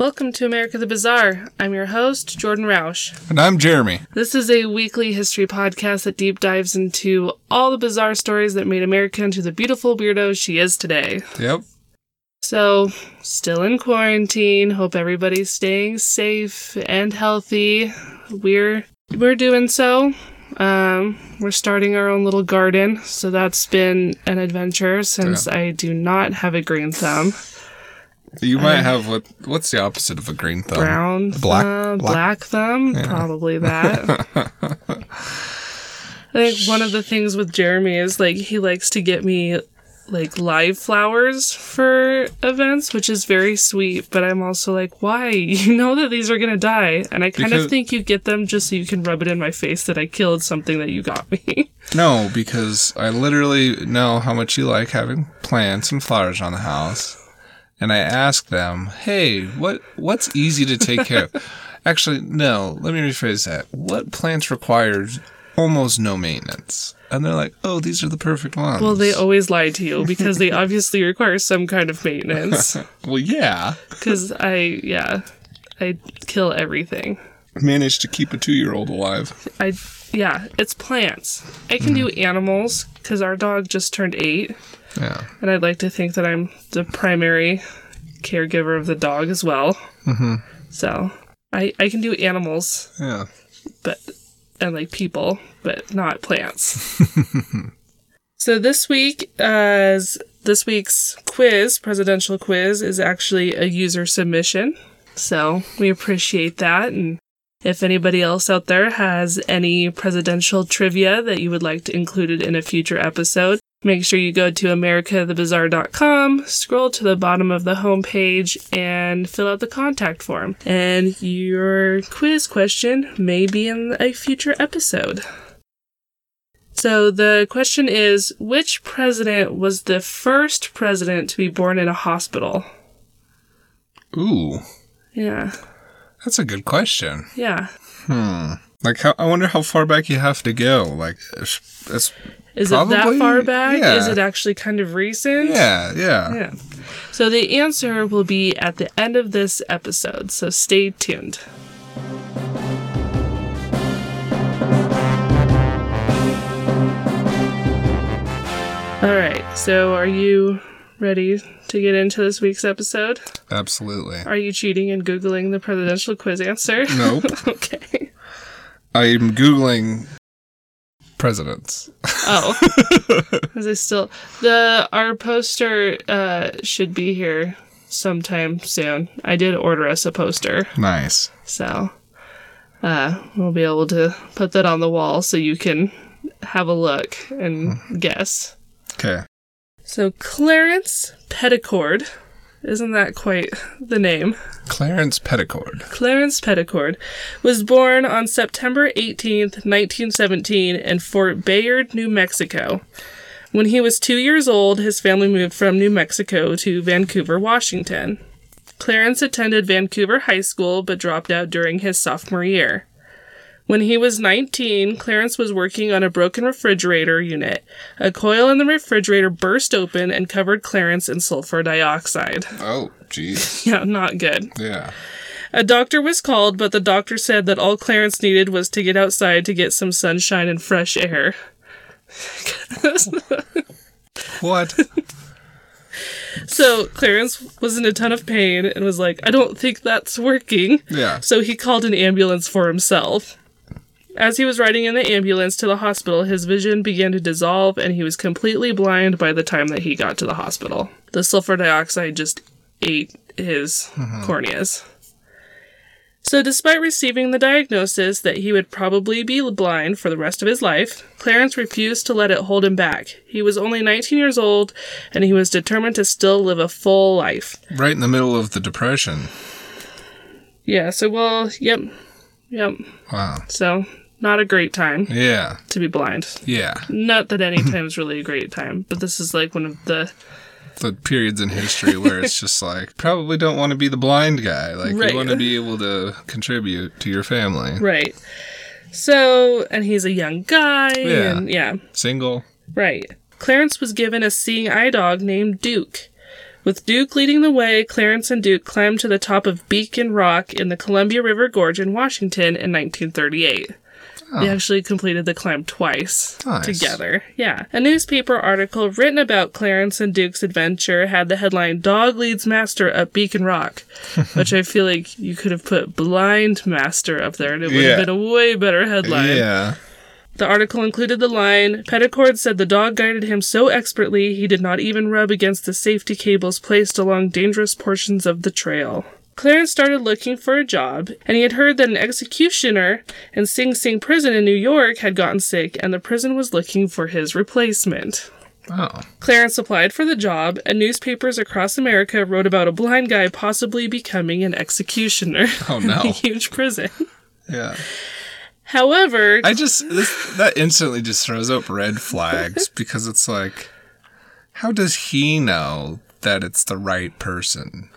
Welcome to America the Bizarre. I'm your host, Jordan Roush. And I'm Jeremy. This is a weekly history podcast that deep dives into all the bizarre stories that made America into the beautiful weirdo she is today. Yep. So, still in quarantine. Hope everybody's staying safe and healthy. We're we're doing so. Um, we're starting our own little garden, so that's been an adventure since I do not have a green thumb. You might uh, have what? What's the opposite of a green thumb? brown Black- thumb, black- black, thumb, probably that. I think one of the things with Jeremy is like he likes to get me like live flowers for events, which is very sweet, but I'm also like, why? You know that these are gonna die. And I kind Because- of think you get them just so you can rub it in my face that I killed something that you got me. No, because I literally know how much you like having plants and flowers on the house. And I ask them, "Hey, what what's easy to take care of?" Actually, no, let me rephrase that. What plants require almost no maintenance? And they're like, "Oh, these are the perfect ones." well, they always lie to you because they obviously require some kind of maintenance. well, yeah. Because I, yeah, I kill everything. Managed to keep a two-year-old alive. I yeah, it's plants. I can do animals because our dog just turned eight, Yeah. and I'd like to think that I'm the primary caregiver of the dog as well. Mm-hmm. So I I can do animals, Yeah. but and like people, but not plants. so this week, as this week's quiz, presidential quiz, is actually a user submission. So we appreciate that. And if anybody else out there has any presidential trivia that you would like to include it in a future episode, make sure you go to americathebizarre.com, scroll to the bottom of the homepage, and fill out the contact form. And your quiz question may be in a future episode. So the question is Which president was the first president to be born in a hospital? Ooh, Yeah, that's a good question. yeah. Hmm. Like, how, I wonder how far back you have to go. Like, Is it that far back? yeah. Is it actually kind of recent? yeah, yeah. Yeah. So the answer will be at the end of this episode, so stay tuned. All right, so are you ready to get into this week's episode? Absolutely. Are you cheating and Googling the presidential quiz answer? Nope. okay. I'm Googling presidents. Oh. Is it still the our poster uh should be here sometime soon. I did order us a poster, Nice. so uh we'll be able to put that on the wall so you can have a look and guess. Okay. So Clarence Petticord, isn't that quite the name? Clarence Petticord. Clarence Petticord was born on September 18th, 1917, in Fort Bayard, New Mexico. When he was two years old, his family moved from New Mexico to Vancouver, Washington. Clarence attended Vancouver High School but dropped out during his sophomore year. When he was 19, Clarence was working on a broken refrigerator unit. A coil in the refrigerator burst open and covered Clarence in sulfur dioxide. Oh, jeez. Yeah, not good. Yeah. A doctor was called, but the doctor said that all Clarence needed was to get outside to get some sunshine and fresh air. What? So Clarence was in a ton of pain and was like, I don't think that's working. Yeah. So he called an ambulance for himself. As he was riding in the ambulance to the hospital, his vision began to dissolve and he was completely blind by the time that he got to the hospital. The sulfur dioxide just ate his mm-hmm. corneas. So, despite receiving the diagnosis that he would probably be blind for the rest of his life, Clarence refused to let it hold him back. He was only 19 years old and he was determined to still live a full life. Right in the middle of the Depression. Yeah, so, well, yep, yep. Wow. So, not a great time Yeah. to be blind. Yeah. Not that any time is really a great time, but this is like one of the The periods in history where it's just like, probably don't want to be the blind guy. Like, Right. you want to be able to contribute to your family. right. So, and he's a young guy, Yeah. and yeah, Single. right. Clarence was given a seeing eye dog named Duke, With Duke leading the way, Clarence and Duke climbed to the top of Beacon Rock in the Columbia River Gorge in Washington in 1938. They actually completed the climb twice Nice. together. Yeah. A newspaper article written about Clarence and Duke's adventure had the headline Dog Leads Master Up Beacon Rock, which I feel like you could have put Blind Master up there and it would Yeah. have been a way better headline. Yeah. The article included the line Petticord said the dog guided him so expertly he did not even rub against the safety cables placed along dangerous portions of the trail. Clarence started looking for a job, and he had heard that an executioner in Sing Sing prison in New York had gotten sick, and the prison was looking for his replacement. Oh. Clarence applied for the job, and newspapers across America wrote about a blind guy possibly becoming an executioner. Oh, in no. a huge prison. Yeah. However, I just this that instantly just throws up red flags because it's like, how does he know that it's the right person?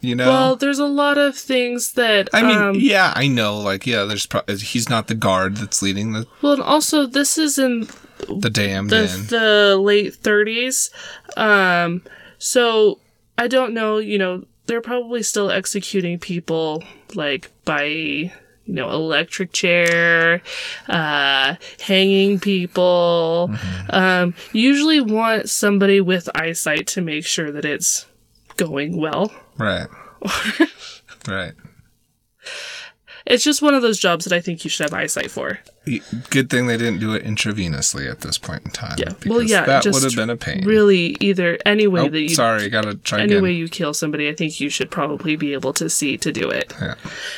You know. well, there's a lot of things that I mean, um, yeah, I know. Like, yeah, there's pro- he's not the guard that's leading the Well, and also this is in the damned the in. the late 30s, um, so I don't know. You know, they're probably still executing people like by you know electric chair, uh, hanging people. Um, usually want somebody with eyesight to make sure that it's going well. Right. right. It's just one of those jobs that I think you should have eyesight for. Good thing they didn't do it intravenously at this point in time. Yeah. Well, yeah. that would have been a pain. Really, either any way Oh, that you sorry, gotta try any again. way you kill somebody, I think you should probably be able to see to do it. Yeah.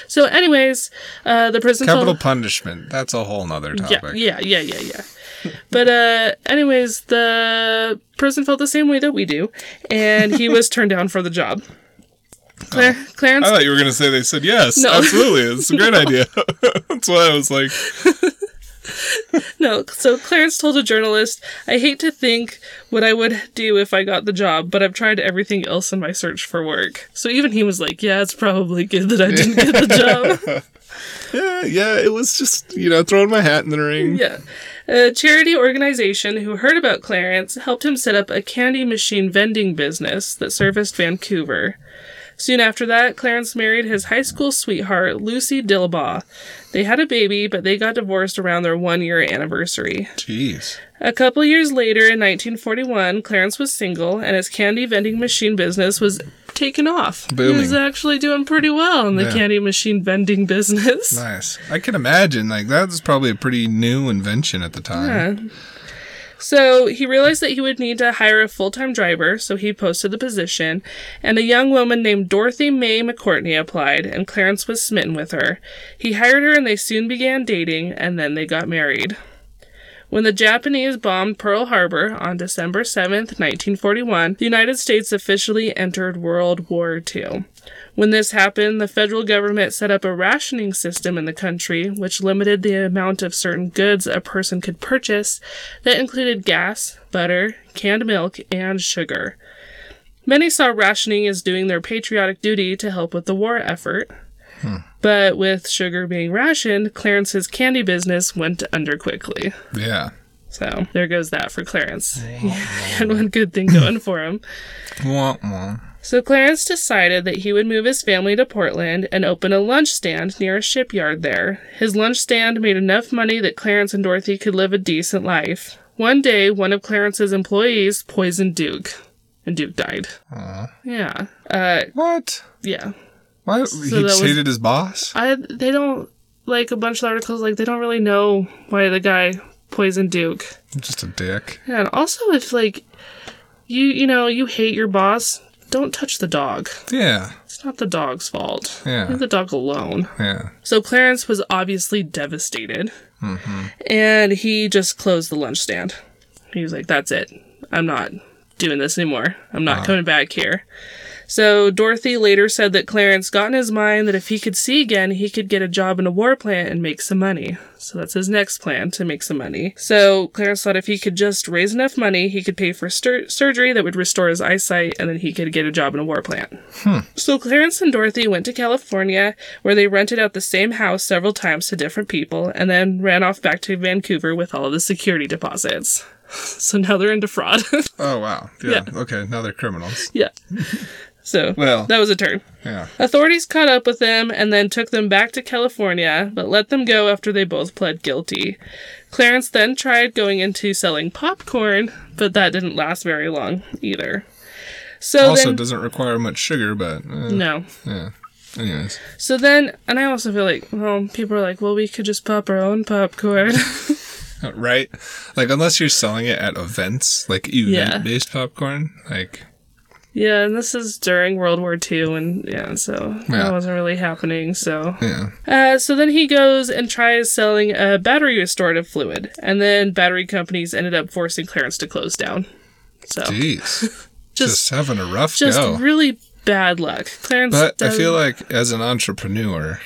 So, anyways, uh, the prison Capital told- punishment. That's a whole nother topic. yeah, yeah, yeah, yeah. but uh, anyways, the person felt the same way that we do, and he was turned down for the job. Cla- oh. Clarence I thought you were going to say they said yes. No. Absolutely. It's a great idea. That's why I was like, No, so Clarence told a journalist, I hate to think what I would do if I got the job, but I've tried everything else in my search for work. So even he was like, Yeah, it's probably good that I didn't get the job. yeah, yeah, it was just, you know, throwing my hat in the ring. yeah. A charity organization who heard about Clarence helped him set up a candy machine vending business that serviced Vancouver. Soon after that, Clarence married his high school sweetheart, Lucy Dillabaugh. They had a baby, but they got divorced around their one year anniversary. Jeez. A couple years later, in 1941, Clarence was single, and his candy vending machine business was taken off. Booming. He was actually doing pretty well in the Yeah. candy machine vending business. Nice. I can imagine, like, that was probably a pretty new invention at the time. Yeah. So he realized that he would need to hire a full time driver, so he posted the position, and a young woman named Dorothy May McCourtney applied, and Clarence was smitten with her. He hired her, and they soon began dating, and then they got married. When the Japanese bombed Pearl Harbor on December 7th, 1941, the United States officially entered World War II. When this happened, the federal government set up a rationing system in the country, which limited the amount of certain goods a person could purchase that included gas, butter, canned milk, and sugar. Many saw rationing as doing their patriotic duty to help with the war effort. Hmm. But with sugar being rationed, Clarence's candy business went under quickly. Yeah. So there goes that for Clarence. He had one good thing going for him. Wah, wah. So Clarence decided that he would move his family to Portland and open a lunch stand near a shipyard there. His lunch stand made enough money that Clarence and Dorothy could live a decent life. One day, one of Clarence's employees poisoned Duke, and Duke died. Yeah. Uh, What? yeah. Why? that he was- hated his boss? I they don't like a bunch of articles like they don't really know why the guy poisoned Duke. Just a dick. Yeah, and also if like you you know you hate your boss, don't touch the dog. Yeah. It's not the dog's fault. Yeah. Leave the dog alone. Yeah. So Clarence was obviously devastated, mm-hmm. and he just closed the lunch stand. He was like, "That's it. I'm not doing this anymore. I'm not ah. coming back here." So Dorothy later said that Clarence got in his mind that if he could see again, he could get a job in a war plant and make some money. So that's his next plan to make some money. So Clarence thought if he could just raise enough money, he could pay for stur- surgery that would restore his eyesight, and then he could get a job in a war plant. Hmm. So Clarence and Dorothy went to California, where they rented out the same house several times to different people, and then ran off back to Vancouver with all of the security deposits. So now they're into fraud. Oh wow. Yeah. Yeah. Okay. Now they're criminals. yeah. So Well. that was a turn. Yeah. Authorities caught up with them and then took them back to California, but let them go after they both pled guilty. Clarence then tried going into selling popcorn, but that didn't last very long either. So also then, doesn't require much sugar, but eh, no. yeah. Anyways, So then, and I also feel like, well, people are like, well, we could just pop our own popcorn. right? Like unless you're selling it at events, like event-based popcorn, like yeah, and this is during World War II, and yeah, so Yeah. that wasn't really happening. So, yeah. uh, so then he goes and tries selling a battery restorative fluid, and then battery companies ended up forcing Clarence to close down. So Jeez. Just- just, having a rough just go. really bad luck. Clarence, But I feel like as an entrepreneur,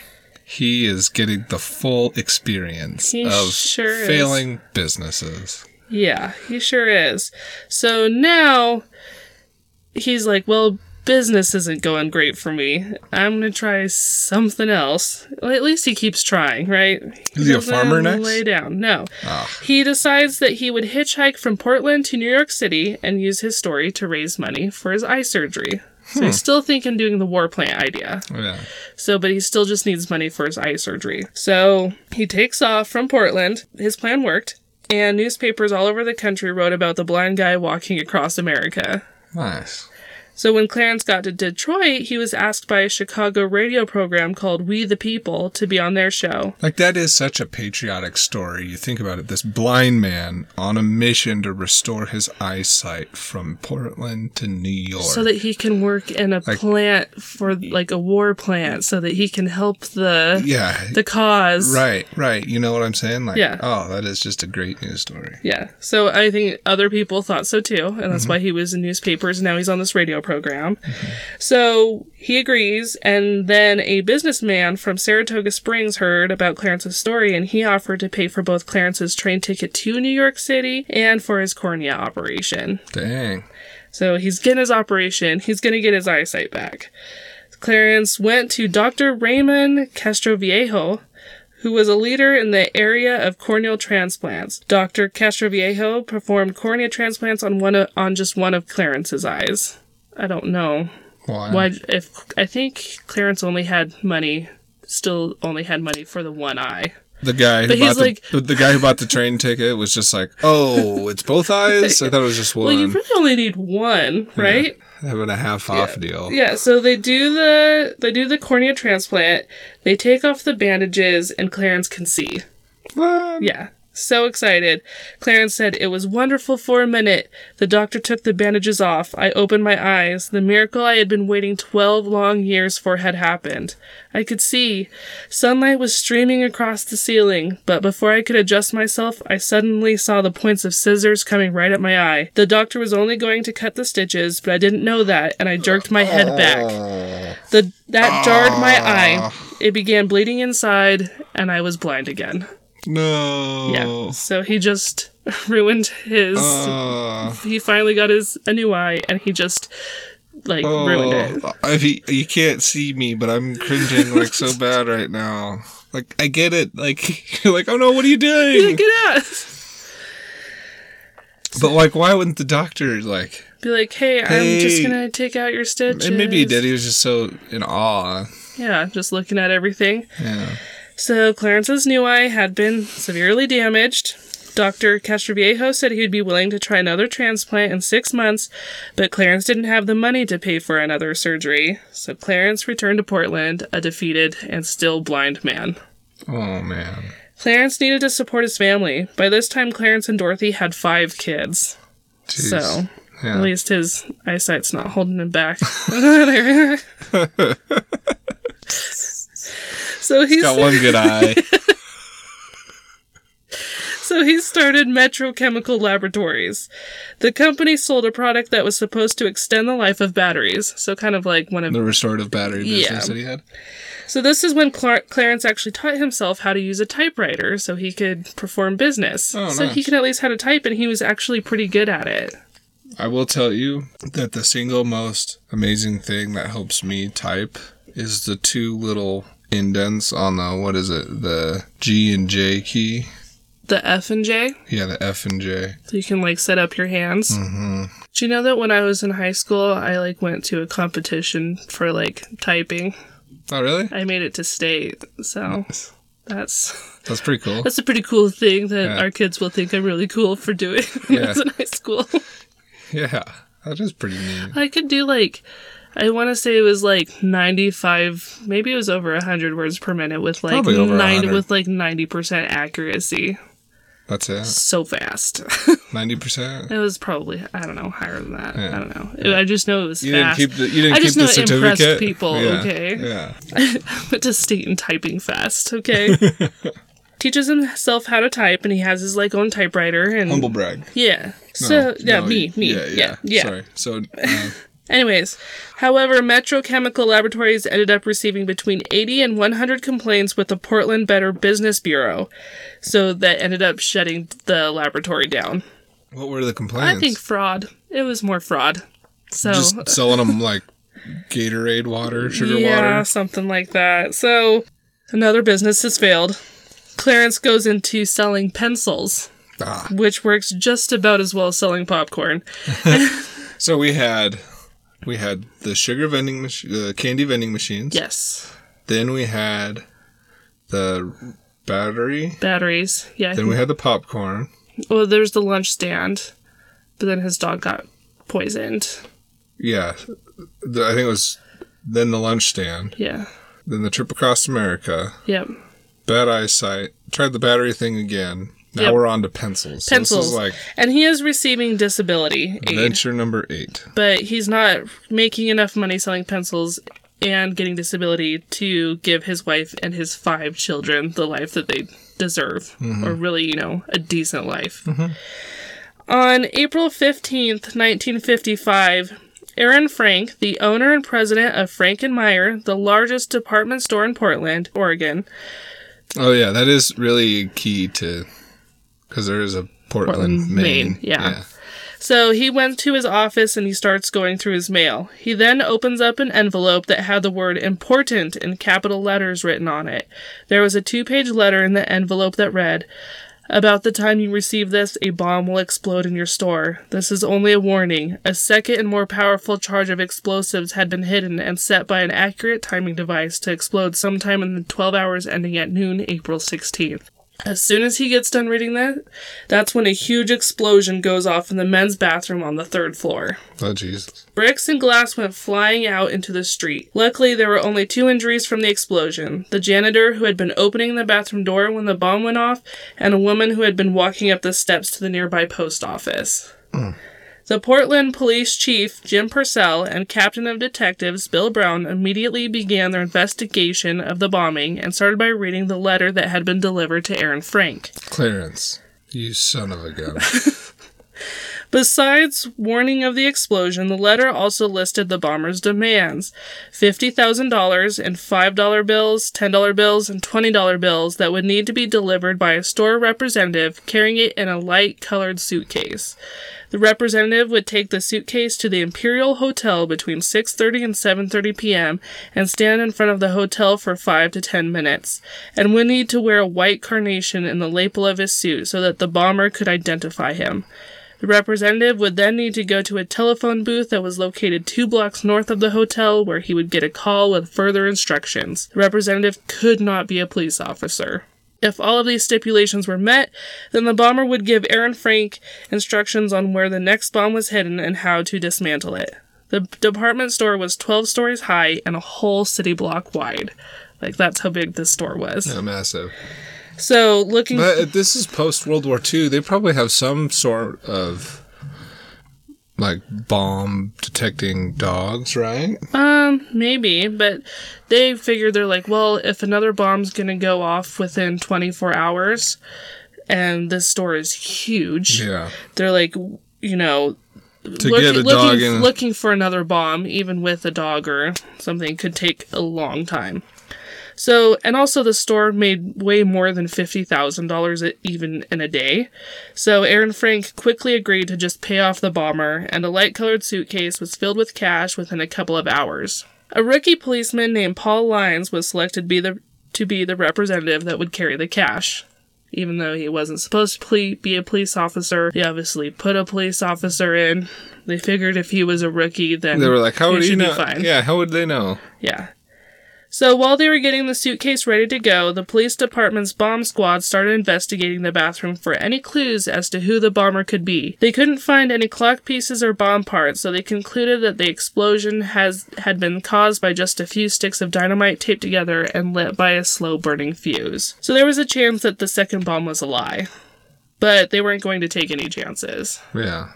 he is getting the full experience He of sure is. failing businesses. Yeah, he sure is. So now he's like, well, business isn't going great for me. I'm gonna try something else. Well, at least he keeps trying, right? Is he a farmer next? Lay down. No. Ah. He decides that he would hitchhike from Portland to New York City and use his story to raise money for his eye surgery. So Hmm. he's still thinking doing the war plant idea. Yeah. So, but he still just needs money for his eye surgery. So he takes off from Portland. His plan worked, and newspapers all over the country wrote about the blind guy walking across America. Nice. So when Clarence got to Detroit, he was asked by a Chicago radio program called We the People to be on their show. Like that is such a patriotic story. You think about it. This blind man on a mission to restore his eyesight from Portland to New York. So that he can work in a Like- plant for like a war plant so that he can help the yeah. the cause. Right, right. You know what I'm saying? Like, Yeah. oh, that is just a great news story. Yeah. So I think other people thought so too, and that's Mm-hmm. why he was in newspapers and now he's on this radio program. So he agrees, and then a businessman from Saratoga Springs heard about Clarence's story and he offered to pay for both Clarence's train ticket to New York City and for his cornea operation. Dang. So he's getting his operation, he's gonna get his eyesight back. Clarence went to Dr. Raymond Castroviejo, who was a leader in the area of corneal transplants. Dr. Castroviejo performed cornea transplants on one of, on just one of Clarence's eyes. I don't know Why? why. If I think Clarence only had money, still only had money for the one eye. The guy who But he's bought the, like- the, guy who bought the train ticket was just like, oh, it's both eyes. I thought it was just one. Well, you really only need one, right? Having a half off deal. Yeah, so they do the they do the cornea transplant. They take off the bandages, and Clarence can see. What? Yeah, so excited. Clarence said, It was wonderful for a minute. The doctor took the bandages off. I opened my eyes. The miracle I had been waiting 12 long years for had happened. I could see. Sunlight was streaming across the ceiling, but before I could adjust myself, I suddenly saw the points of scissors coming right at my eye. The doctor was only going to cut the stitches, but I didn't know that, and I jerked my head back. The that jarred my eye. Ah. It began bleeding inside, and I was blind again. No. Yeah. So he just ruined his. Uh, he finally got his a new eye, and he just like ruined it. oh, you can't see me, but I'm cringing like so bad right now. Like I get it. Like you're like, oh no, what are you doing? Yeah, Get out! But like, why wouldn't the doctor like? Be like, hey, I'm just gonna take out your stitches. And maybe he did. He was just so in awe. Yeah, just looking at everything. Yeah. So Clarence's new eye had been severely damaged. Dr. Castroviejo said he would be willing to try another transplant in six months, but Clarence didn't have the money to pay for another surgery. So Clarence returned to Portland, a defeated and still blind man. Oh man. Clarence needed to support his family. By this time, Clarence and Dorothy had five kids. Jeez. So yeah. at least his eyesight's not holding him back. so he's got one good eye. So he started Metro Chemical Laboratories. The company sold a product that was supposed to extend the life of batteries. So kind of like one of the restorative battery business Yeah. that he had. So this is when Clar- Clarence actually taught himself how to use a typewriter so he could perform business. Oh, so he could at least how to type and he was actually pretty good at it. I will tell you that the single most amazing thing that helps me type is the two little indents on the what is it the G and J key the F and J. Yeah, the F and J. So you can like set up your hands. Mm-hmm. Do you know that when I was in high school, I like went to a competition for like typing. Oh, really? I made it to state, so that's That's pretty cool. that's a pretty cool thing that Yeah. our kids will think I'm really cool for doing when I was Yeah. in high school. Yeah, that is pretty neat. I could do like I want to say it was like 95, maybe it was over 100 words per minute with like Probably over 90 with like 90% accuracy. That's it. So fast. Ninety percent. it was probably I don't know, higher than that. Yeah. I don't know. I just know it was You didn't fast. keep the. You didn't I keep just the know it impressed people, Yeah, okay? Yeah. went to state and typing fast, okay? Teaches himself how to type and he has his like own typewriter and Humble brag. yeah. No, So yeah, no, me, me. Yeah, Yeah, yeah. yeah. Sorry. So. Uh, Anyways, however, Metro Chemical Laboratories ended up receiving between 80 and 100 complaints with the Portland Better Business Bureau. So that ended up shutting the laboratory down. what were the complaints? I think fraud. It was more fraud. So just selling them like Gatorade water, sugar yeah, water. something like that. So another business has failed. Clarence goes into selling pencils, Ah. which works just about as well as selling popcorn. So we had we had the sugar vending machine, the uh, candy vending machines. Yes. Then we had the battery. Batteries. Yeah. Then we had the popcorn. Well, there's the lunch stand, but then his dog got poisoned. Yeah, the, I think it was then the lunch stand. Yeah. Then the trip across America. Yep. Bad eyesight. Tried the battery thing again. Now Yep. we're on to pencils. So Pencils. this is like And he is receiving disability aid, number eight. but he's not making enough money selling pencils and getting disability to give his wife and his five children the life that they deserve, mm-hmm. or really, you know, a decent life. Mm-hmm. On April 15th, 1955, Aaron Frank, the owner and president of Frank and Meier, the largest department store in Portland, Oregon, Oh yeah, that is really key to because there is a Portland, Portland, Maine. Maine, yeah. So he went to his office and he starts going through his mail. He then opens up an envelope that had the word important in capital letters written on it. There was a two page letter in the envelope that read, About the time you receive this, a bomb will explode in your store. This is only a warning. A second and more powerful charge of explosives had been hidden and set by an accurate timing device to explode sometime in the 12 hours ending at noon, April 16th. As soon as he gets done reading that, that's when a huge explosion goes off in the men's bathroom on the third floor. Oh Jesus. Bricks and glass went flying out into the street. Luckily, there were only two injuries from the explosion the janitor who had been opening the bathroom door when the bomb went off, and a woman who had been walking up the steps to the nearby post office. Hmm. The Portland Police Chief, Jim Purcell, and Captain of Detectives, Bill Brown, immediately began their investigation of the bombing and started by reading the letter that had been delivered to Aaron Frank. Clarence, you son of a gun. Besides warning of the explosion, the letter also listed the bomber's demands $50,000 in $5 bills, $10 bills, and $20 bills that would need to be delivered by a store representative carrying it in a light colored suitcase. The representative would take the suitcase to the Imperial Hotel between 6:30 and 7:30 p.m. and stand in front of the hotel for 5 to 10 minutes and would need to wear a white carnation in the lapel of his suit so that the bomber could identify him. The representative would then need to go to a telephone booth that was located two blocks north of the hotel where he would get a call with further instructions. The representative could not be a police officer. If all of these stipulations were met, then the bomber would give Aaron Frank instructions on where the next bomb was hidden and how to dismantle it. The department store was 12 stories high and a whole city block wide. Like, that's how big this store was. Yeah, massive. So, looking. But this is post World War II. They probably have some sort of like bomb detecting dogs, right? Um, maybe, but they figured they're like, well, if another bomb's gonna go off within 24 hours, and this store is huge, Yeah. they're like, you know, To looking, get a dog in. looking for another bomb, even with a dog or something, could take a long time. So, and also the store made way more than $50,000 even in a day. So Aaron Frank quickly agreed to just pay off the bomber, and a light colored suitcase was filled with cash within a couple of hours. A rookie policeman named Paul Lyons was selected be the, to be the representative that would carry the cash. Even though he wasn't supposed to be a police officer, they obviously put a police officer in. They figured if he was a rookie, then They were like, "How he would you should be know?" fine. Yeah, how would they know? Yeah. So while they were getting the suitcase ready to go, the police department's bomb squad started investigating the bathroom for any clues as to who the bomber could be. They couldn't find any clock pieces or bomb parts, so they concluded that the explosion has had been caused by just a few sticks of dynamite taped together and lit by a slow burning fuse. So there was a chance that the second bomb was a lie. But they weren't going to take any chances. Yeah.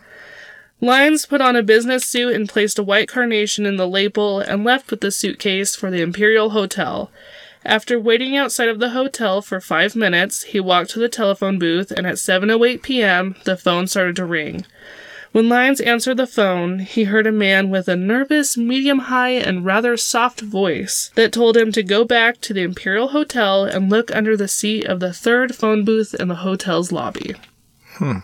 Lyons put on a business suit and placed a white carnation in the label and left with the suitcase for the Imperial Hotel. After waiting outside of the hotel for five minutes, he walked to the telephone booth and at 7.08 p.m., the phone started to ring. When Lyons answered the phone, he heard a man with a nervous, medium high, and rather soft voice that told him to go back to the Imperial Hotel and look under the seat of the third phone booth in the hotel's lobby. Hmm.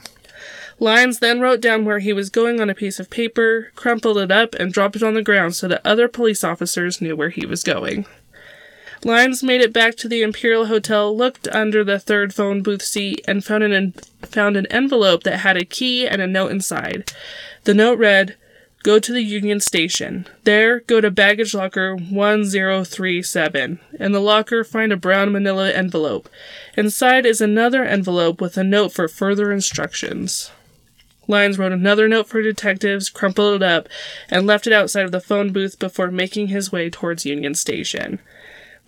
Lyons then wrote down where he was going on a piece of paper, crumpled it up, and dropped it on the ground so that other police officers knew where he was going. Lyons made it back to the Imperial Hotel, looked under the third phone booth seat, and found an en- found an envelope that had a key and a note inside. The note read, "Go to the Union Station. There, go to baggage locker 1037. In the locker, find a brown manila envelope. Inside is another envelope with a note for further instructions." Lyons wrote another note for detectives, crumpled it up, and left it outside of the phone booth before making his way towards Union Station.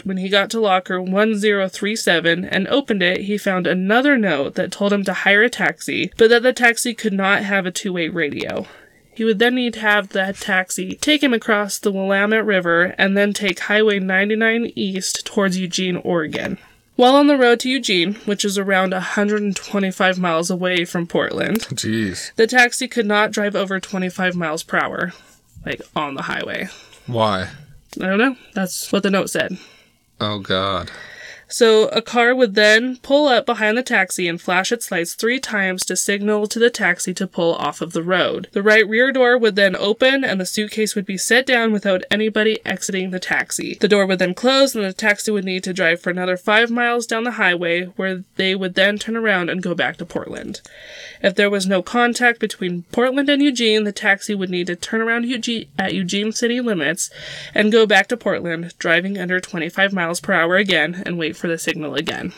When he got to locker 1037 and opened it, he found another note that told him to hire a taxi, but that the taxi could not have a two way radio. He would then need to have that taxi take him across the Willamette River and then take Highway 99 east towards Eugene, Oregon. While on the road to Eugene, which is around 125 miles away from Portland, Jeez. the taxi could not drive over 25 miles per hour, like on the highway. Why? I don't know. That's what the note said. Oh God. So a car would then pull up behind the taxi and flash its lights three times to signal to the taxi to pull off of the road. The right rear door would then open and the suitcase would be set down without anybody exiting the taxi. The door would then close and the taxi would need to drive for another five miles down the highway where they would then turn around and go back to Portland. If there was no contact between Portland and Eugene, the taxi would need to turn around at Eugene city limits and go back to Portland, driving under 25 miles per hour again and wait for the signal again.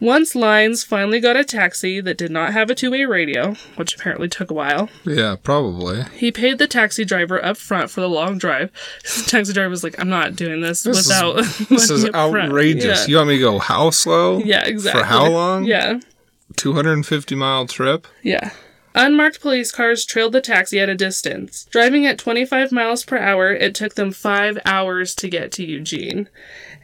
Once Lyons finally got a taxi that did not have a two way radio, which apparently took a while, Yeah, probably. he paid the taxi driver up front for the long drive. The taxi driver was like, I'm not doing this, This is- without. This is up front." outrageous. Yeah. You want me to go how slow? yeah, exactly. For how long? Yeah. 250 mile trip? Yeah. Unmarked police cars trailed the taxi at a distance. Driving at 25 miles per hour, it took them five hours to get to Eugene.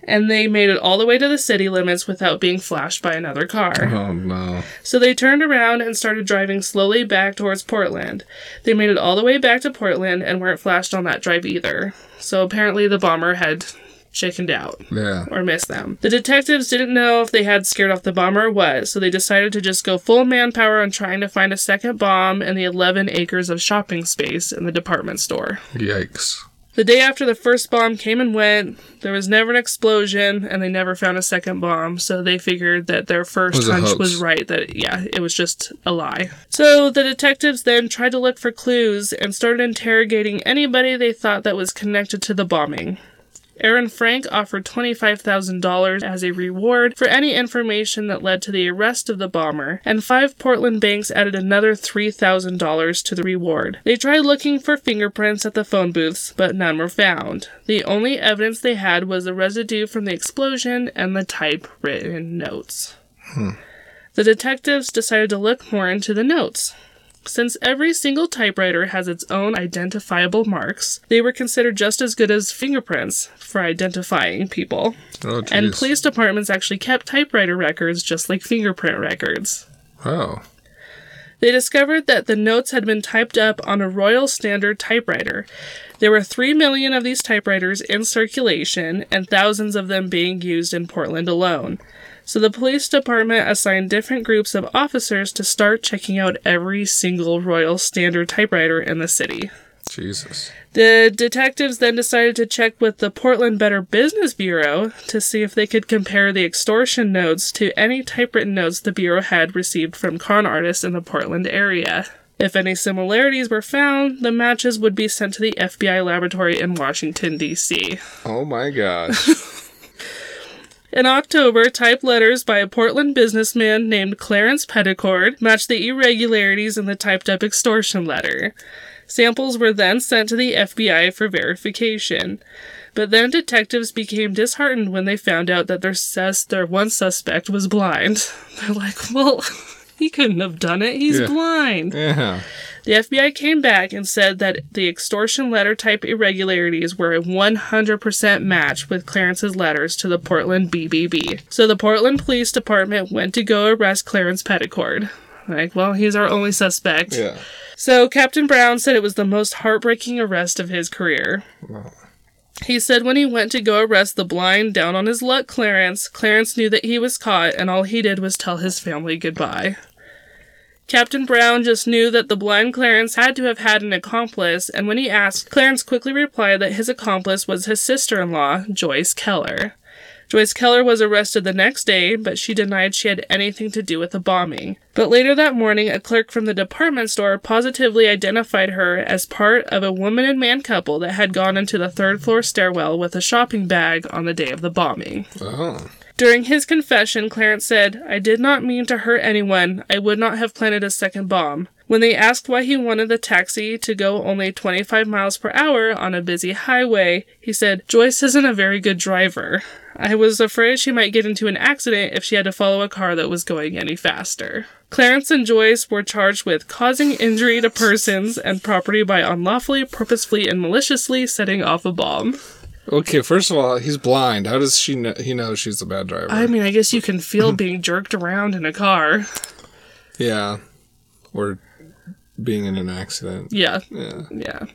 And they made it all the way to the city limits without being flashed by another car. Oh no. So they turned around and started driving slowly back towards Portland. They made it all the way back to Portland and weren't flashed on that drive either. So apparently the bomber had chickened out Yeah. or missed them. The detectives didn't know if they had scared off the bomber or what, so they decided to just go full manpower on trying to find a second bomb in the 11 acres of shopping space in the department store. Yikes. The day after the first bomb came and went, there was never an explosion, and they never found a second bomb, so they figured that their first Was hunch was right that, yeah, it was just a lie. So the detectives then tried to look for clues and started interrogating anybody they thought that was connected to the bombing. Aaron Frank offered $25,000 as a reward for any information that led to the arrest of the bomber, and five Portland banks added another $3,000 to the reward. They tried looking for fingerprints at the phone booths, but none were found. The only evidence they had was the residue from the explosion and the typewritten notes. Hmm. The detectives decided to look more into the notes. Since every single typewriter has its own identifiable marks, they were considered just as good as fingerprints for identifying people. Oh, And police departments actually kept typewriter records just like fingerprint records. Oh. They discovered that the notes had been typed up on a Royal Standard typewriter. There were 3 million of these typewriters in circulation, and thousands of them being used in Portland alone. So the police department assigned different groups of officers to start checking out every single Royal Standard typewriter in the city. Jesus. The detectives then decided to check with the Portland Better Business Bureau to see if they could compare the extortion notes to any typewritten notes the Bureau had received from con artists in the Portland area. If any similarities were found, the matches would be sent to the FBI laboratory in Washington, D.C. Oh my gosh. In October, typed letters by a Portland businessman named Clarence Petticord matched the irregularities in the typed up extortion letter. Samples were then sent to the FBI for verification. But then detectives became disheartened when they found out that their sus- their one suspect was blind. They're like, well, he couldn't have done it. He's Yeah. blind. yeah. The FBI came back and said that the extortion letter type irregularities were a 100% match with Clarence's letters to the Portland BBB. So the Portland Police Department went to go arrest Clarence Petticord. Like, well, he's our only suspect. Yeah. So Captain Brown said it was the most heartbreaking arrest of his career. He said when he went to go arrest the blind, down on his luck Clarence, Clarence knew that he was caught and all he did was tell his family goodbye. Captain Brown just knew that the blind Clarence had to have had an accomplice, and when he asked, Clarence quickly replied that his accomplice was his sister in law, Joyce Keller. Joyce Keller was arrested the next day, but she denied she had anything to do with the bombing. But later that morning, a clerk from the department store positively identified her as part of a woman and man couple that had gone into the third floor stairwell with a shopping bag on the day of the bombing. Oh. During his confession, Clarence said, I did not mean to hurt anyone. I would not have planted a second bomb. When they asked why he wanted the taxi to go only 25 miles per hour on a busy highway, he said, Joyce isn't a very good driver. I was afraid she might get into an accident if she had to follow a car that was going any faster. Clarence and Joyce were charged with causing injury to persons and property by unlawfully, purposefully, and maliciously setting off a bomb. Okay, first of all, he's blind. How does she know he knows she's a bad driver? I mean, I guess you can feel being jerked around in a car. yeah. Or being in an accident. Yeah. Yeah. Yeah.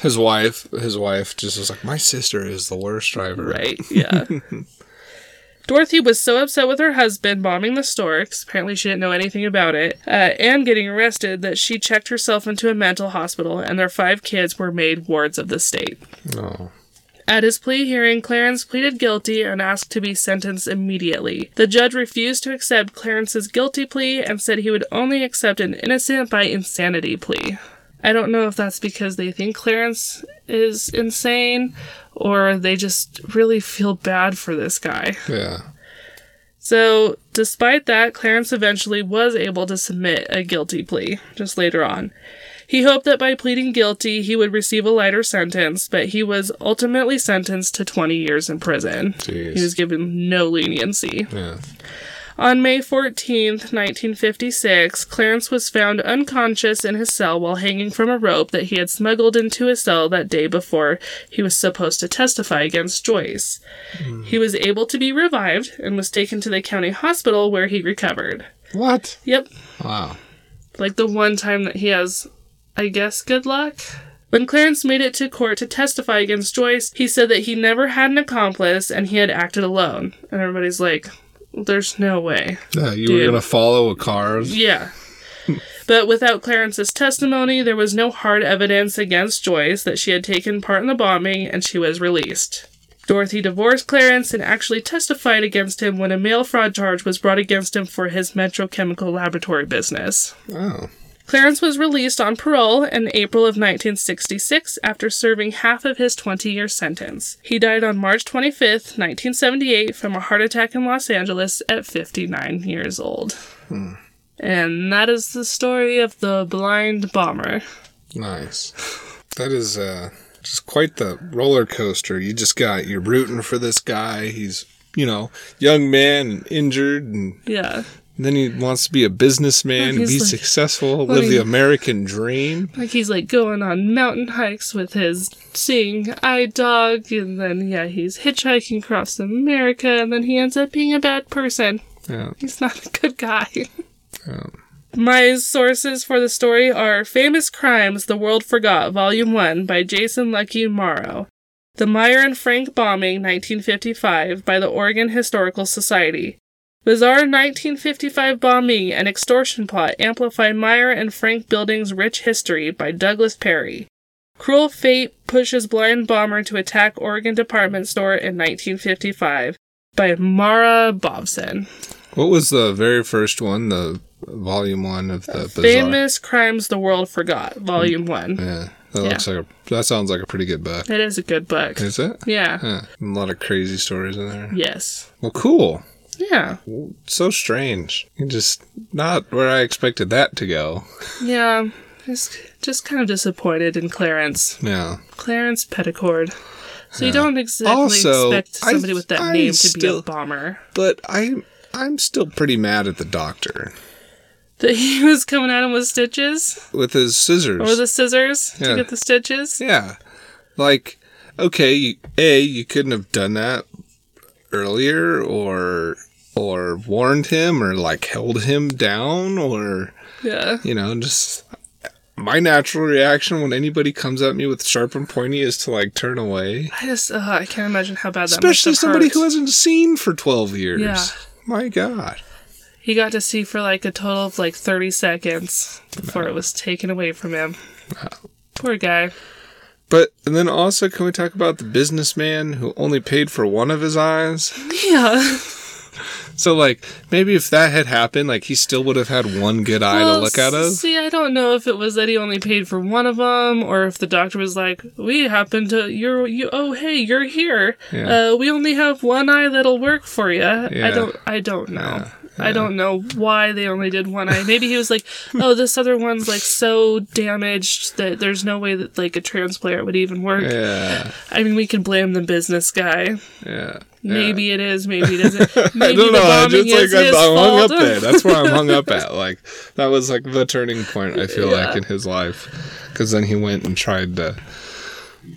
His wife his wife just was like, My sister is the worst driver. Right. Yeah. Dorothy was so upset with her husband bombing the store, 'cause apparently she didn't know anything about it, uh, and getting arrested, that she checked herself into a mental hospital, and their five kids were made wards of the state. No. At his plea hearing, Clarence pleaded guilty and asked to be sentenced immediately. The judge refused to accept Clarence's guilty plea and said he would only accept an innocent by insanity plea. I don't know if that's because they think Clarence is insane or they just really feel bad for this guy. Yeah. So, despite that, Clarence eventually was able to submit a guilty plea just later on. He hoped that by pleading guilty, he would receive a lighter sentence, but he was ultimately sentenced to 20 years in prison. Jeez. He was given no leniency. Yeah. On May 14th, 1956, Clarence was found unconscious in his cell while hanging from a rope that he had smuggled into his cell that day before he was supposed to testify against Joyce. Hmm. He was able to be revived and was taken to the county hospital where he recovered. What? Yep, Wow. like the one time that he has, I guess, good luck. When Clarence made it to court to testify against Joyce, he said that he never had an accomplice and he had acted alone. And everybody's like, there's no way. Yeah, you Dude. were gonna follow a car. Yeah. But without Clarence's testimony, there was no hard evidence against Joyce that she had taken part in the bombing and she was released. Dorothy divorced Clarence and actually testified against him when a mail fraud charge was brought against him for his Metrochemical Laboratory business. Oh. Clarence was released on parole in April of 1966 after serving half of his 20 year sentence. He died on March 25th, 1978, from a heart attack in Los Angeles at 59 years old. And that is the story of the blind bomber. Nice. That is uh just quite the roller coaster. You just got you're rooting for this guy. He's you know, young man and injured and Yeah. Then he wants to be a businessman and be like- successful, live the American dream. Like he's like going on mountain hikes with his seeing eye dog, and then, yeah, he's hitchhiking across America, and then he ends up being a bad person. Yeah. He's not a good guy. Yeah. My sources for the story are Famous Crimes The World Forgot, Volume 1 by Jason Lucky Morrow. The Meier and Frank Bombing, 1955, by the Oregon Historical Society. Bizarre 1955 Bombing and Extortion Plot Amplify Meier and Frank Building's Rich History by Douglas Perry. Cruel Fate pushes blind bomber to attack Oregon department store in 1955 by Mara Bobson. What was the very first one? The volume one of the Bazaar. Famous Crimes the World Forgot, Volume mm, 1. Yeah, that looks like a. That sounds like a pretty good book. It is a good book. Is it? Yeah. Yeah, a lot of crazy stories in there. Yes. Well, cool. Yeah. So strange. Just not where I expected that to go. Yeah. Just, just kind of disappointed in Clarence. Yeah. Clarence Petticord. So you don't exactly Also, expect I- somebody with that I name to be a bomber. But I, I'm still pretty mad at the doctor That he was coming at him with stitches with his scissors. or the scissors Yeah. to get the stitches. Yeah. Like, okay, you, A, you couldn't have done that earlier or or warned him or like held him down or Yeah. you know, just my natural reaction when anybody comes at me with sharp and pointy is to like turn away. I just, uh, I can't imagine how bad that Especially must have somebody who hasn't seen for 12 years. Yeah. My god. He got to see for like a total of like 30 seconds before it was taken away from him. Poor guy. But and then also can we talk about the businessman who only paid for one of his eyes? Yeah. So like maybe if that had happened, like he still would have had one good eye Well, to look out of. See, I don't know if it was that he only paid for one of them, or if the doctor was like, "We happen to you're you. Oh, hey, you're here. Yeah. Uh, we only have one eye that'll work for you." I don't. I don't know. I don't know why they only did one eye. Maybe he was like, "Oh, this other one's like so damaged that there's no way that like a transplant would even work." Yeah, I mean, we can blame the business guy. yeah. Maybe it is. Maybe it isn't. Maybe I don't know. I just like I'm, hung up there. That's where I'm hung up at. Like that was like the turning point. I feel like in his life, because then he went and tried to,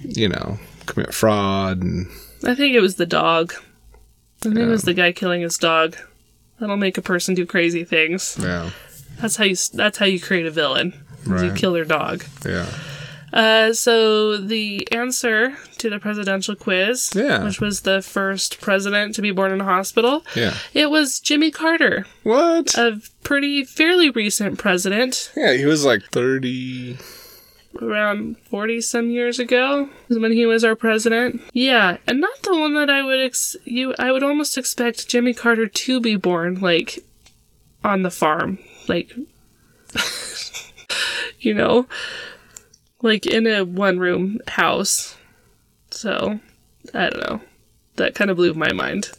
you know, commit fraud and I think it was the dog. I think it was the guy killing his dog. That'll make a person do crazy things. yeah, That's how you. That's how you create a villain. is You kill their dog. yeah, Uh, so the answer to the presidential quiz, Yeah. which was the first president to be born in a hospital, yeah. it was Jimmy Carter, What? a pretty fairly recent president, yeah, he was like thirty. Around 40 some years ago is when he was our president. Yeah, and not the one that I would ex- you I would almost expect Jimmy Carter to be born like on the farm, like you know, like in a one room house. So, I don't know. That kind of blew my mind.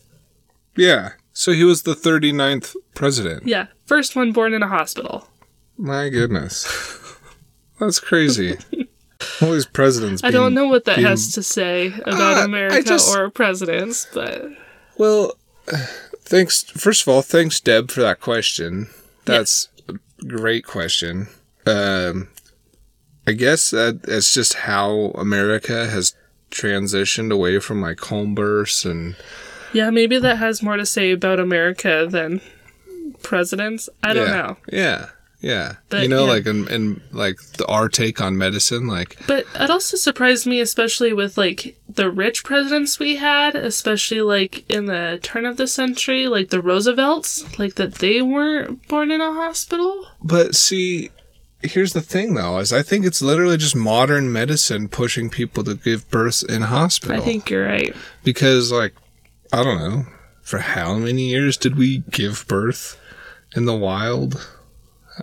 Yeah. So he was the 39th president. Yeah, first one born in a hospital. My goodness. That's crazy. All these presidents. I don't know what that being- has to say about Uh, America just- or presidents, but Well, thanks. First of all, thanks, Deb, for that question. That's a great question. Um, I guess that it's just how America has transitioned away from like home births and Yeah, maybe that has more to say about America than presidents. I don't yeah, know. Yeah, yeah. But, you know, yeah. like in, in like the, our take on medicine, like But it also surprised me, especially with like the rich presidents we had, especially like in the turn of the century, like the Roosevelts, like that they weren't born in a hospital. But see, here's the thing though, is I think it's literally just modern medicine pushing people to give birth in hospital. I think you're right. because like I don't know, for how many years did we give birth in the wild?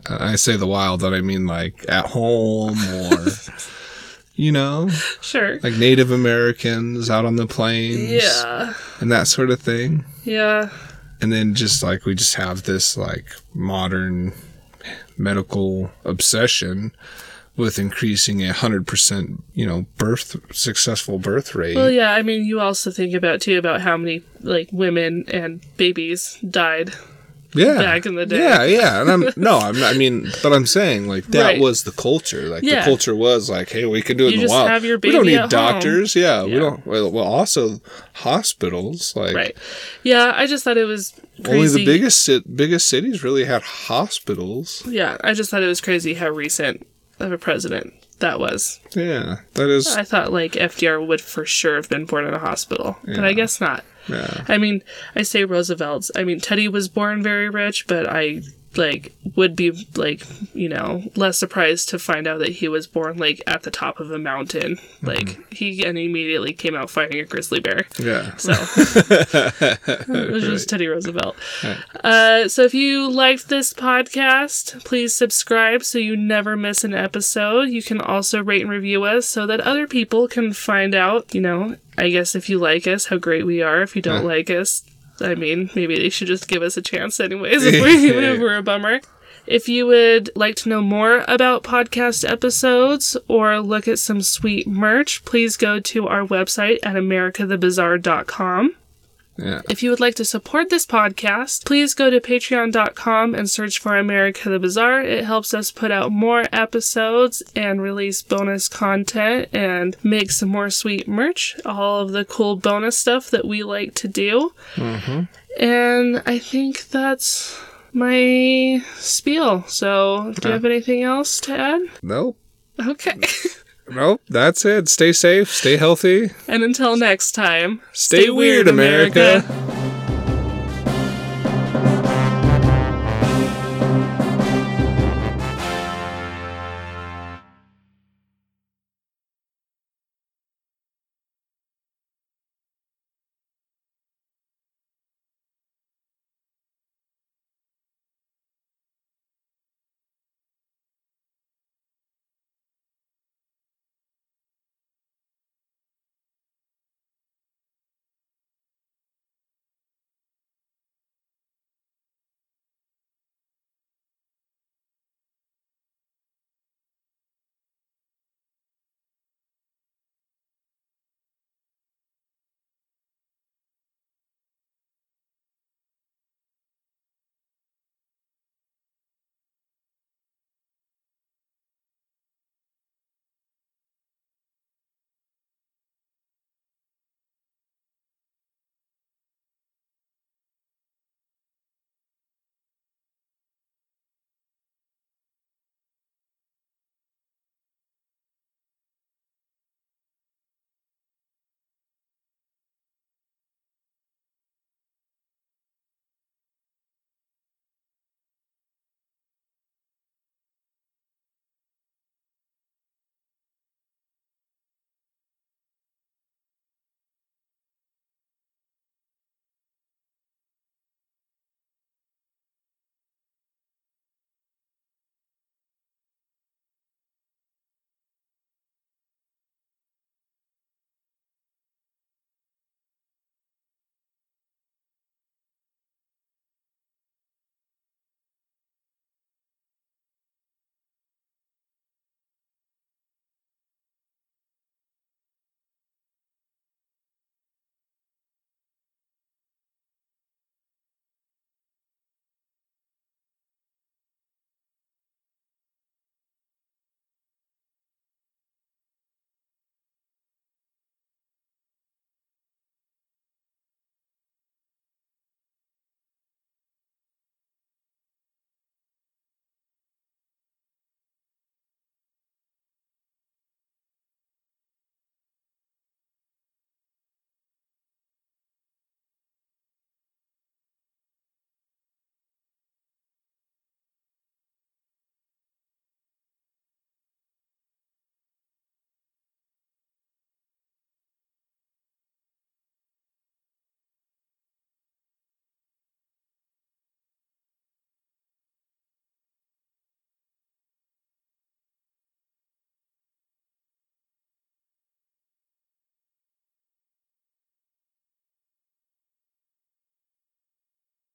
I say the wild, that I mean like at home or you know, Sure. like Native Americans out on the plains Yeah. and that sort of thing. Yeah. and then just like we just have this like modern medical obsession with increasing a hundred percent you know birth successful birth rate Well, yeah. I mean, you also think about too about how many like women and babies died. Yeah back in the day. yeah yeah and i'm no i'm i mean but i'm saying like that Right. was the culture like Yeah. the culture was like hey we can do it You in the just wild have your we don't need doctors yeah, we don't well, well also hospitals like Right. Yeah. I just thought it was crazy. only the biggest biggest cities really had hospitals Yeah. I just thought it was crazy how recent of a president that was. yeah that is I thought like FDR would for sure have been born in a hospital, but I guess not. yeah I mean, I say Roosevelt's. I mean, Teddy was born very rich, but I like would be like you know less surprised to find out that he was born like at the top of a mountain like he and immediately came out fighting a grizzly bear Yeah. so it was just Teddy Roosevelt. Uh, so if you liked this podcast, please subscribe so you never miss an episode. You can also rate and review us so that other people can find out, you know, I guess if you like us, how great we are. If you don't like us, I mean, maybe they should just give us a chance anyways if we're, if we're a bummer. If you would like to know more about podcast episodes or look at some sweet merch, please go to our website at americathebazaar.com. Yeah. If you would like to support this podcast, please go to patreon.com and search for America the Bazaar. It helps us put out more episodes and release bonus content and make some more sweet merch. All of the cool bonus stuff that we like to do. Mm-hmm. And I think that's my spiel. So, do you have anything else to add? Nope. Okay. Nope. That's it. Stay safe. Stay healthy. and until next time, Stay weird, America.